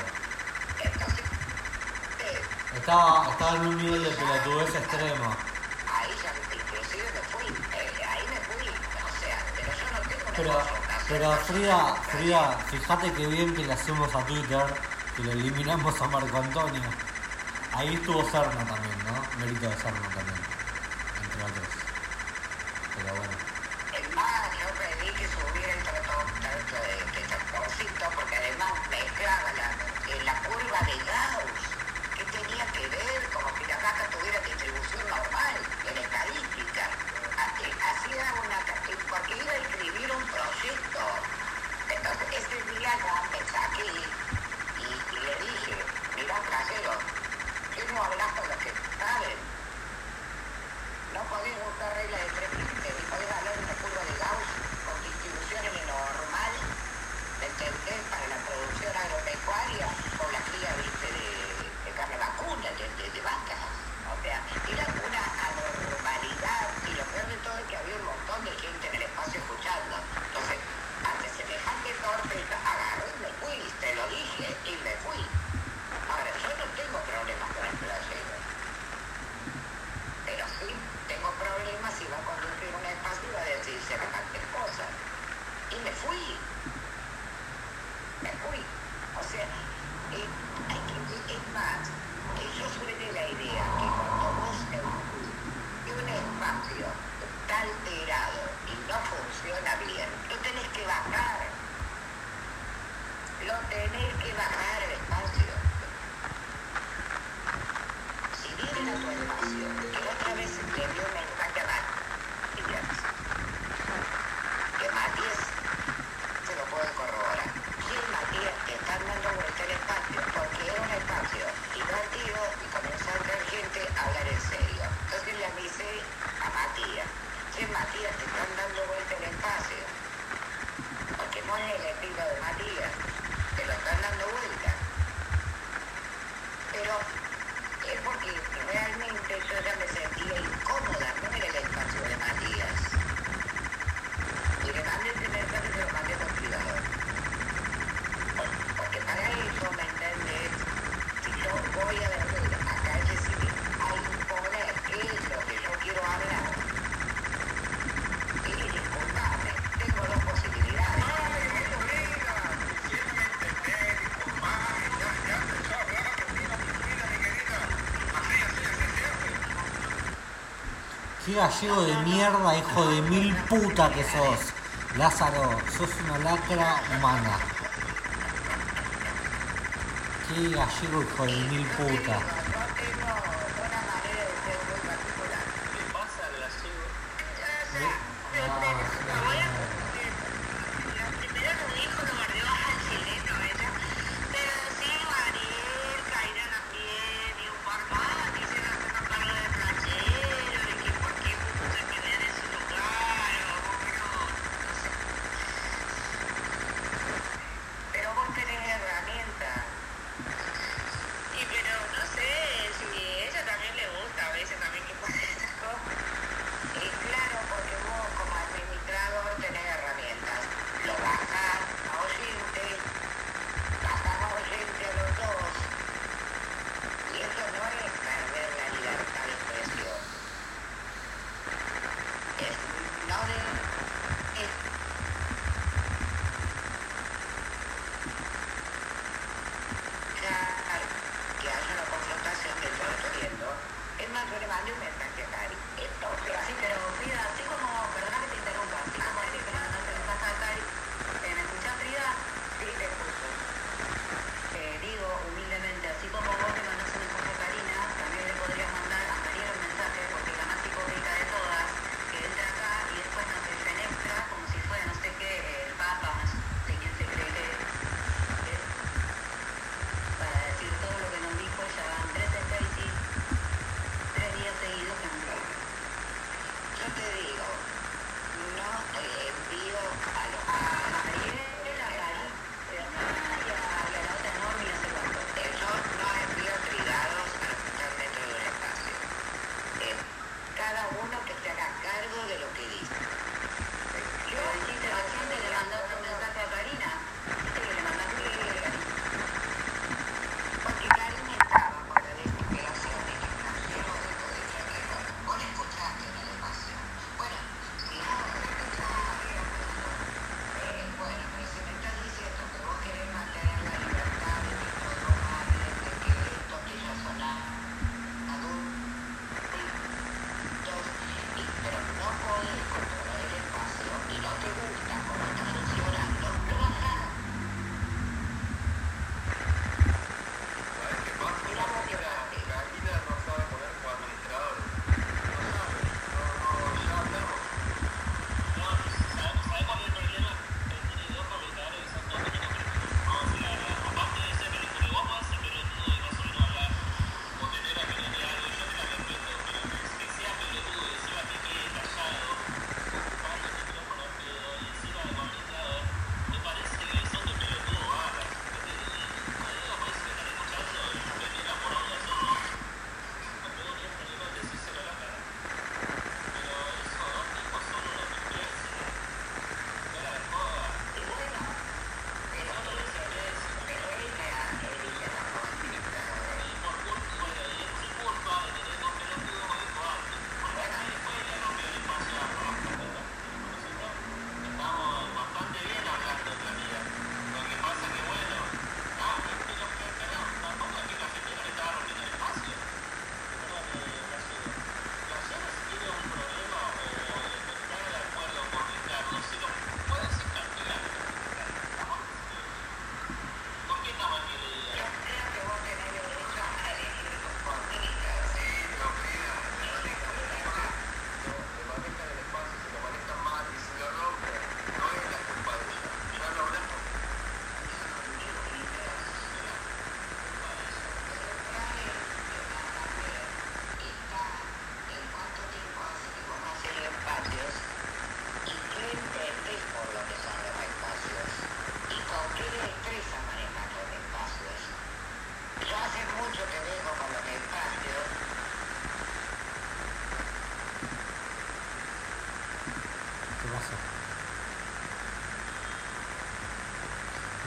Estaba, estaba en un nivel de pelotudez extrema. Ahí ya, inclusive me fui, eh, ahí me fui, o sea, pero yo no tengo pero, pero Frida, Frida, fíjate que bien que le hacemos a Twitter, que le eliminamos a Marco Antonio. Ahí estuvo Serna también, ¿no? Mérito de Serna también. espacio. Porque ponle el estilo de Matías, te lo están dando vuelta. Pero gallego de mierda, hijo de mil puta que sos. Lázaro, sos una lacra humana. Qué gallego, hijo de mil puta.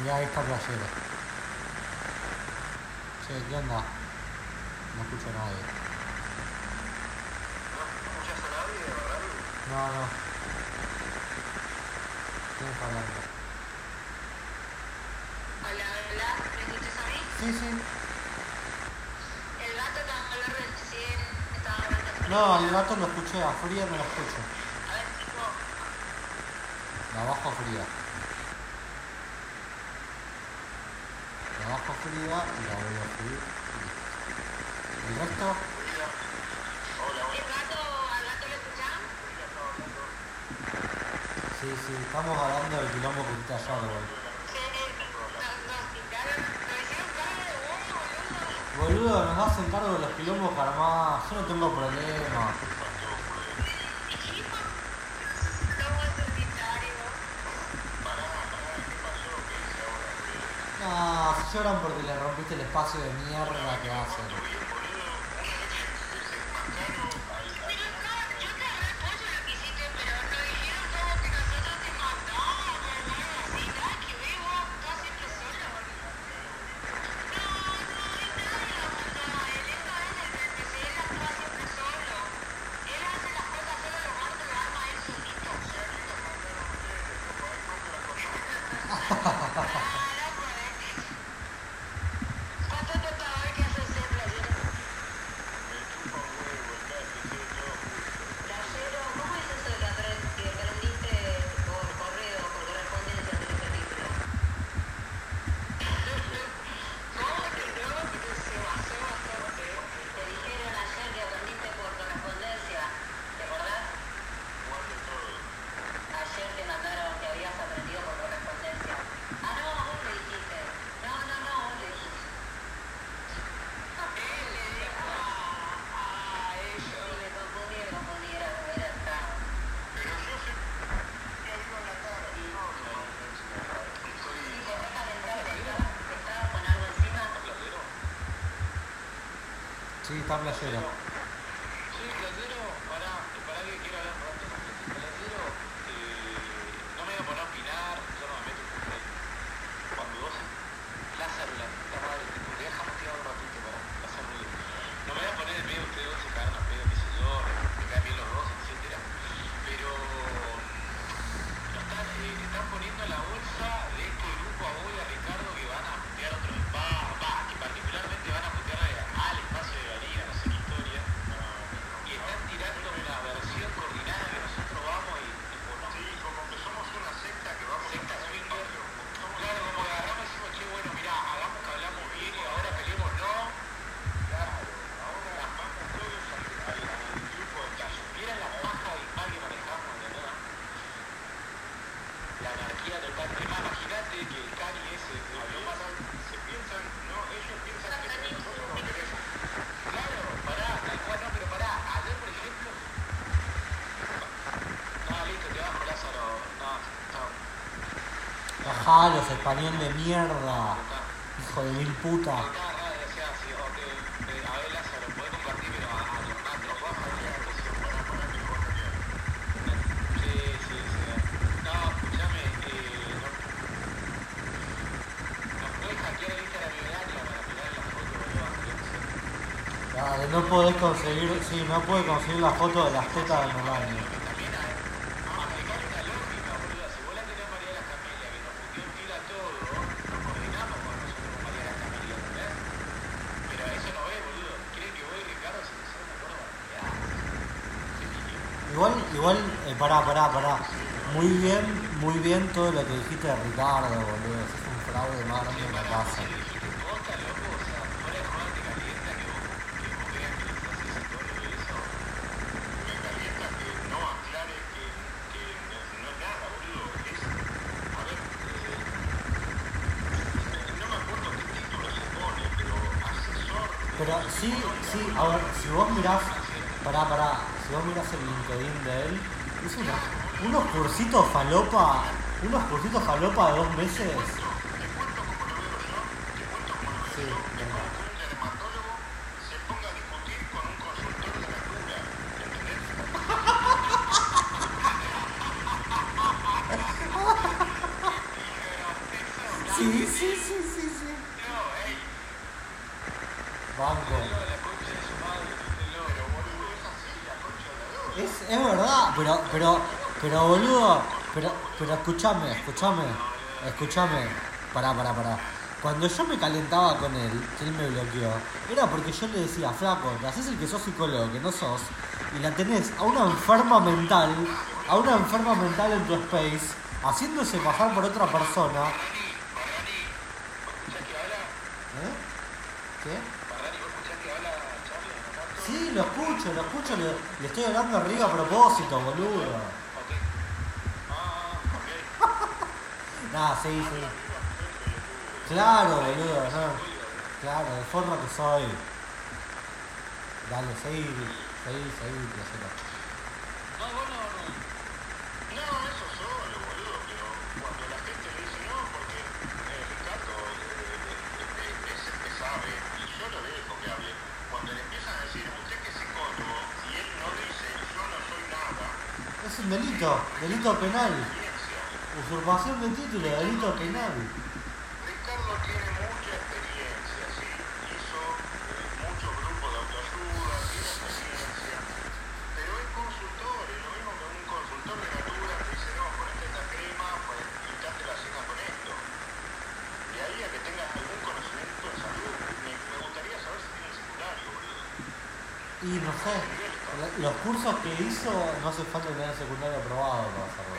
Mirá esta playera. Che, ¿qué onda? No escucho a nadie. ¿No escuchas a nadie, Raúl? No, no. ¿Quién está hablando? Hola, hola, ¿me escuchas a mí? Sí, sí. El gato también recién estaba hablando. No, el gato lo escuché, a frío no lo escucho. Boludo, nos hacen cargo de los quilombos para más. Yo no tengo problemas. No, se lloran porque le rompiste el espacio de mierda que hacen. Pablo Ayala. Los españoles de mierda. Hijo de mil puta. no podés conseguir, sí, no puede conseguir la foto de las tetas de Melania. todo lo que dijiste de Ricardo, boludo. Es un fraude de mano en la casa. Pero sí, sí, a ver, si vos mirás, pará, pará, si vos mirás el LinkedIn de él, es una, unos cursitos falopa unos cursitos falopa de dos meses. Sí, venga. Sí, sí, sí, sí, sí. Es verdad, pero, pero, pero boludo, pero, pero escúchame, escúchame, escúchame, pará, pará, pará. Cuando yo me calentaba con él, que él me bloqueó, era porque yo le decía, flaco, te haces el que sos psicólogo, que no sos, y la tenés a una enferma mental, a una enferma mental en tu space, haciéndose bajar por otra persona. ¿Eh? ¿Qué? Sí, lo escucho, lo escucho, le, le estoy hablando arriba a propósito, boludo. Nah, sí, sí. Claro, boludo, no. Claro, de forma que soy. Dale, seguí, seguí, seguí, placero. No, vos no, no. No, eso solo, boludo, pero cuando la gente le dice no, porque eh, Ricardo eh, eh, eh, es el que sabe, y yo lo dejo que hable, cuando le empiezan a decir, usted que es psicólogo, y él no dice, yo no soy nada, Es un delito, delito penal. Usurpación de título, delito penal. Ricardo tiene mucha experiencia, sí, hizo eh, muchos grupos de autoayuda, tiene experiencia, pero es consultor, es lo mismo que un consultor de natura te dice, no, ponete esta crema, pon- pintate la cena con esto. De ahí a que tengas algún conocimiento en salud, me, me gustaría saber si tiene secundario, boludo. Y no sé, los cursos que hizo no hace falta tener secundario aprobado para hacerlo.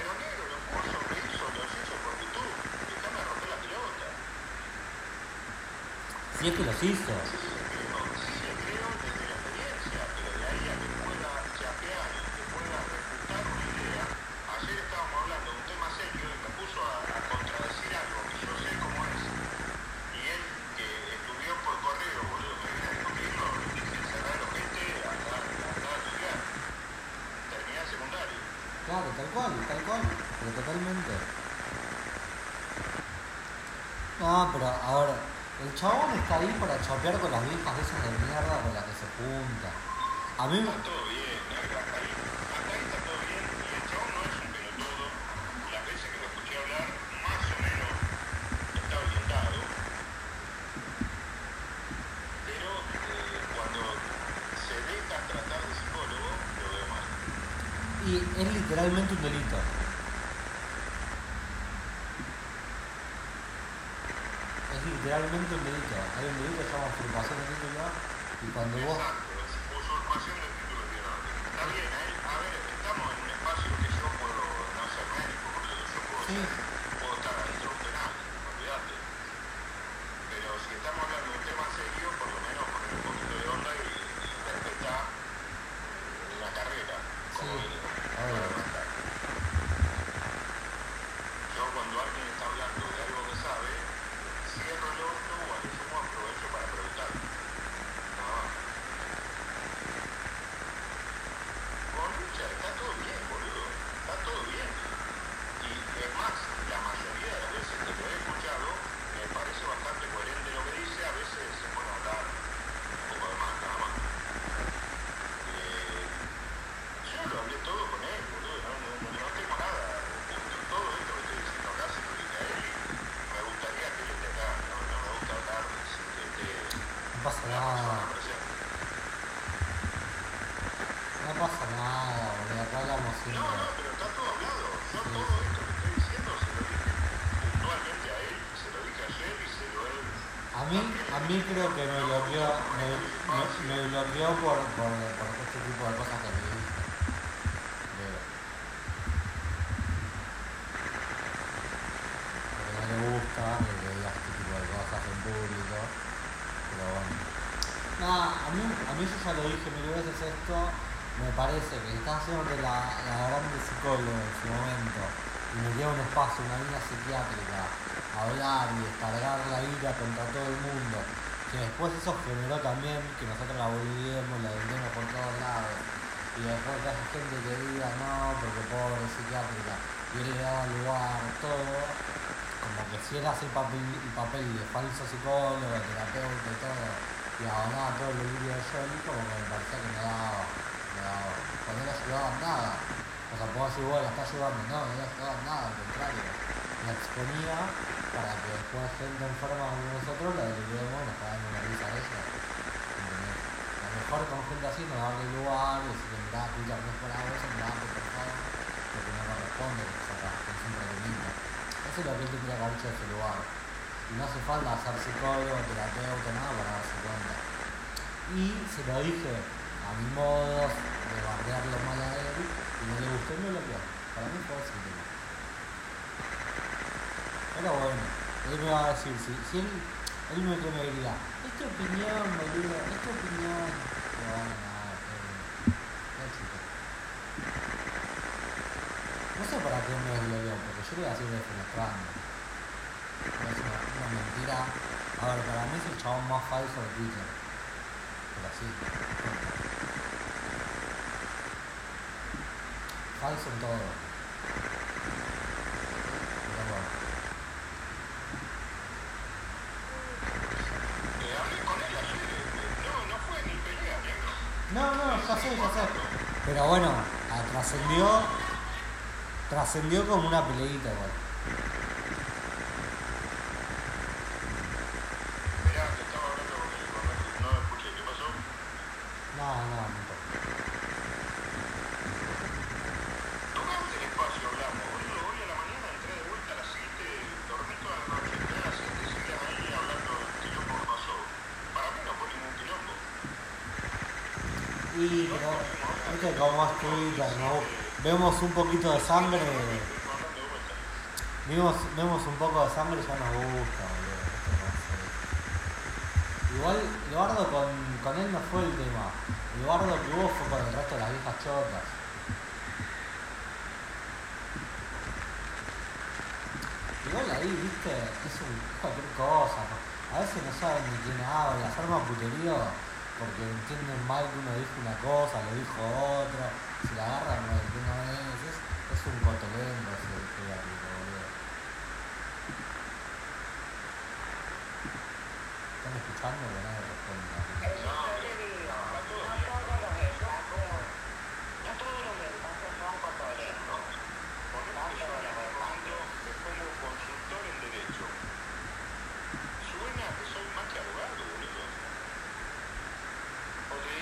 Terminá el secundario. Claro, tal cual, tal cual, pero totalmente. No, pero ahora, el chabón está ahí para chapear con las viejas de esas de mierda con las que se junta. A mí, Está todo bien, hasta ahí, hasta ahí está todo bien, y el chabón no es un pelotudo. Las veces que lo escuché hablar, más o menos está orientado. Pero eh, cuando se deja tratar de psicólogo, lo veo mal. y es literalmente un delito. Es literalmente un que y cuando vos... Exacto, es usurpación del título de piedad. Está bien, ¿eh? a ver, estamos en un espacio que yo puedo no ser médico, boludo, yo puedo, Sí. ser- puedo estar adentro de un penal, olvídate. Pero si estamos hablando de un tema serio, por lo menos poner un poquito de onda y, y respetar la carrera, como Sí, mínimo, obvio. para arrancar. Yo cuando alguien está hablando de algo que sabe, cierro el orto o al sumo aprovecho para preguntar. Nada más. Con Lucha está todo bien, boludo. Está todo bien. Y es más, la mayoría de las veces que lo he escuchado, me parece bastante coherente lo que dice. A veces se pone a hablar un poco de más, nada más. Eh, yo lo hablé todo con él, boludo. No, no, no, no tengo nada. Todo esto que estoy diciendo acá se lo dije a él. y Me gustaría que él esté acá. No, no me gusta hablar sin que esté No pasa una nada. persona presente. No pasa nada, boludo. Acá hablamos No, siempre. no, pero está todo hablado. Yo todo esto que estoy diciendo se lo dije puntualmente a él, se lo dije ayer y se lo he... A mí, a mí creo que me bloqueó, me, me, me por, por, por este tipo de cosas que me. Creo. Porque no le gusta que le digas este tipo de cosas en público. Pero bueno. Nada, a mí, a mí yo ya lo dije mil veces esto. Me parece que estás haciendo la, la grande psicóloga en su momento y me dio un espacio, una línea psiquiátrica, hablar y descargar la ira contra todo el mundo. Que después eso generó también que nosotros la volviemos, la vendemos por todos lados. Y después que haya gente que diga no, porque pobre psiquiátrica, y él le daba lugar, todo, como que si era así papel, el papel de falso psicólogo, terapeuta y todo, y abonaba todo el delirio de Johnny, como que me parecía que no daba, no daba, cuando no ayudaba en nada. O sea, puedo decir, bueno, está ayudando, no, no le ayudaba en nada, al contrario. La exponía para que después gente enferma como nosotros la derivemos y nos cagamos una risa de ella. A lo mejor con gente así nos darle lugar, decirle, mirá, escucha, no es por vos, mirá, por favor, porque no corresponde que siempre lo mismo. Eso es lo que que haber hecho de ese lugar. Y no hace falta ser psicólogo, terapeuta, nada para darse cuenta. Y se lo dije a mi modo de bardearlo mal a él y no le gustó y me bloqueó. Para mí fue tema. Pero bueno, él me va a decir, si, si él, él me, que me diría, es opinión, boludo, es tu opinión. Bueno, nada, éxito. No sé para qué me desbloqueó, porque yo le iba a seguir defenestrando. Es una, una mentira. A ver, para mí es el chabón más falso de Twitter. Pero sí. Falso en todo. Pero bueno. Eh, hablé con él ayer, eh, no, no fue ni pelea, viejo. No, no, ya sé, ya sé. Pero bueno, ah, trascendió. Trascendió como una peleita igual. Mirá, que estaba hablando con él, con él, no escuché, ¿qué pasó? No, no, no importa. Tomamos el espacio, hablamos, boludo, hoy a la mañana entré de vuelta a las 7, dormí toda la noche, entré a las 7 y seguían ahí hablando del quilombo que pasó. Para mí no fue ningún quilombo. Y pero, viste como es Vemos un poquito de sangre. Vemos, vemos un poco de sangre y ya nos gusta, boludo. Igual, Eduardo con, con él no fue el tema. Eduardo que hubo fue con el resto de las viejas chotas. Igual ahí, viste, es un cualquier cosa. A veces no saben ni quién habla, se arma puterío porque entienden mal que uno dijo una cosa, lo dijo otro, se la agarran no, no es, es, es un cotolengo ese pediátrico, boludo. ¿Están escuchando o nadie responde? Ponete yo a Armando, me pongo consultor en derecho. Suena que soy más que abogado, boludo. Oli.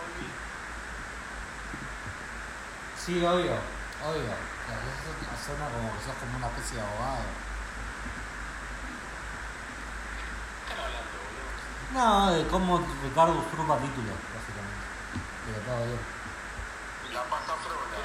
Oli. Sí, obvio, obvio. A veces suena como que sos como una especie de abogado. están hablando, boludo? No, de cómo Ricardo usurpa títulos, básicamente. Pero todo bien. La pasta frola. Pero, ¿qué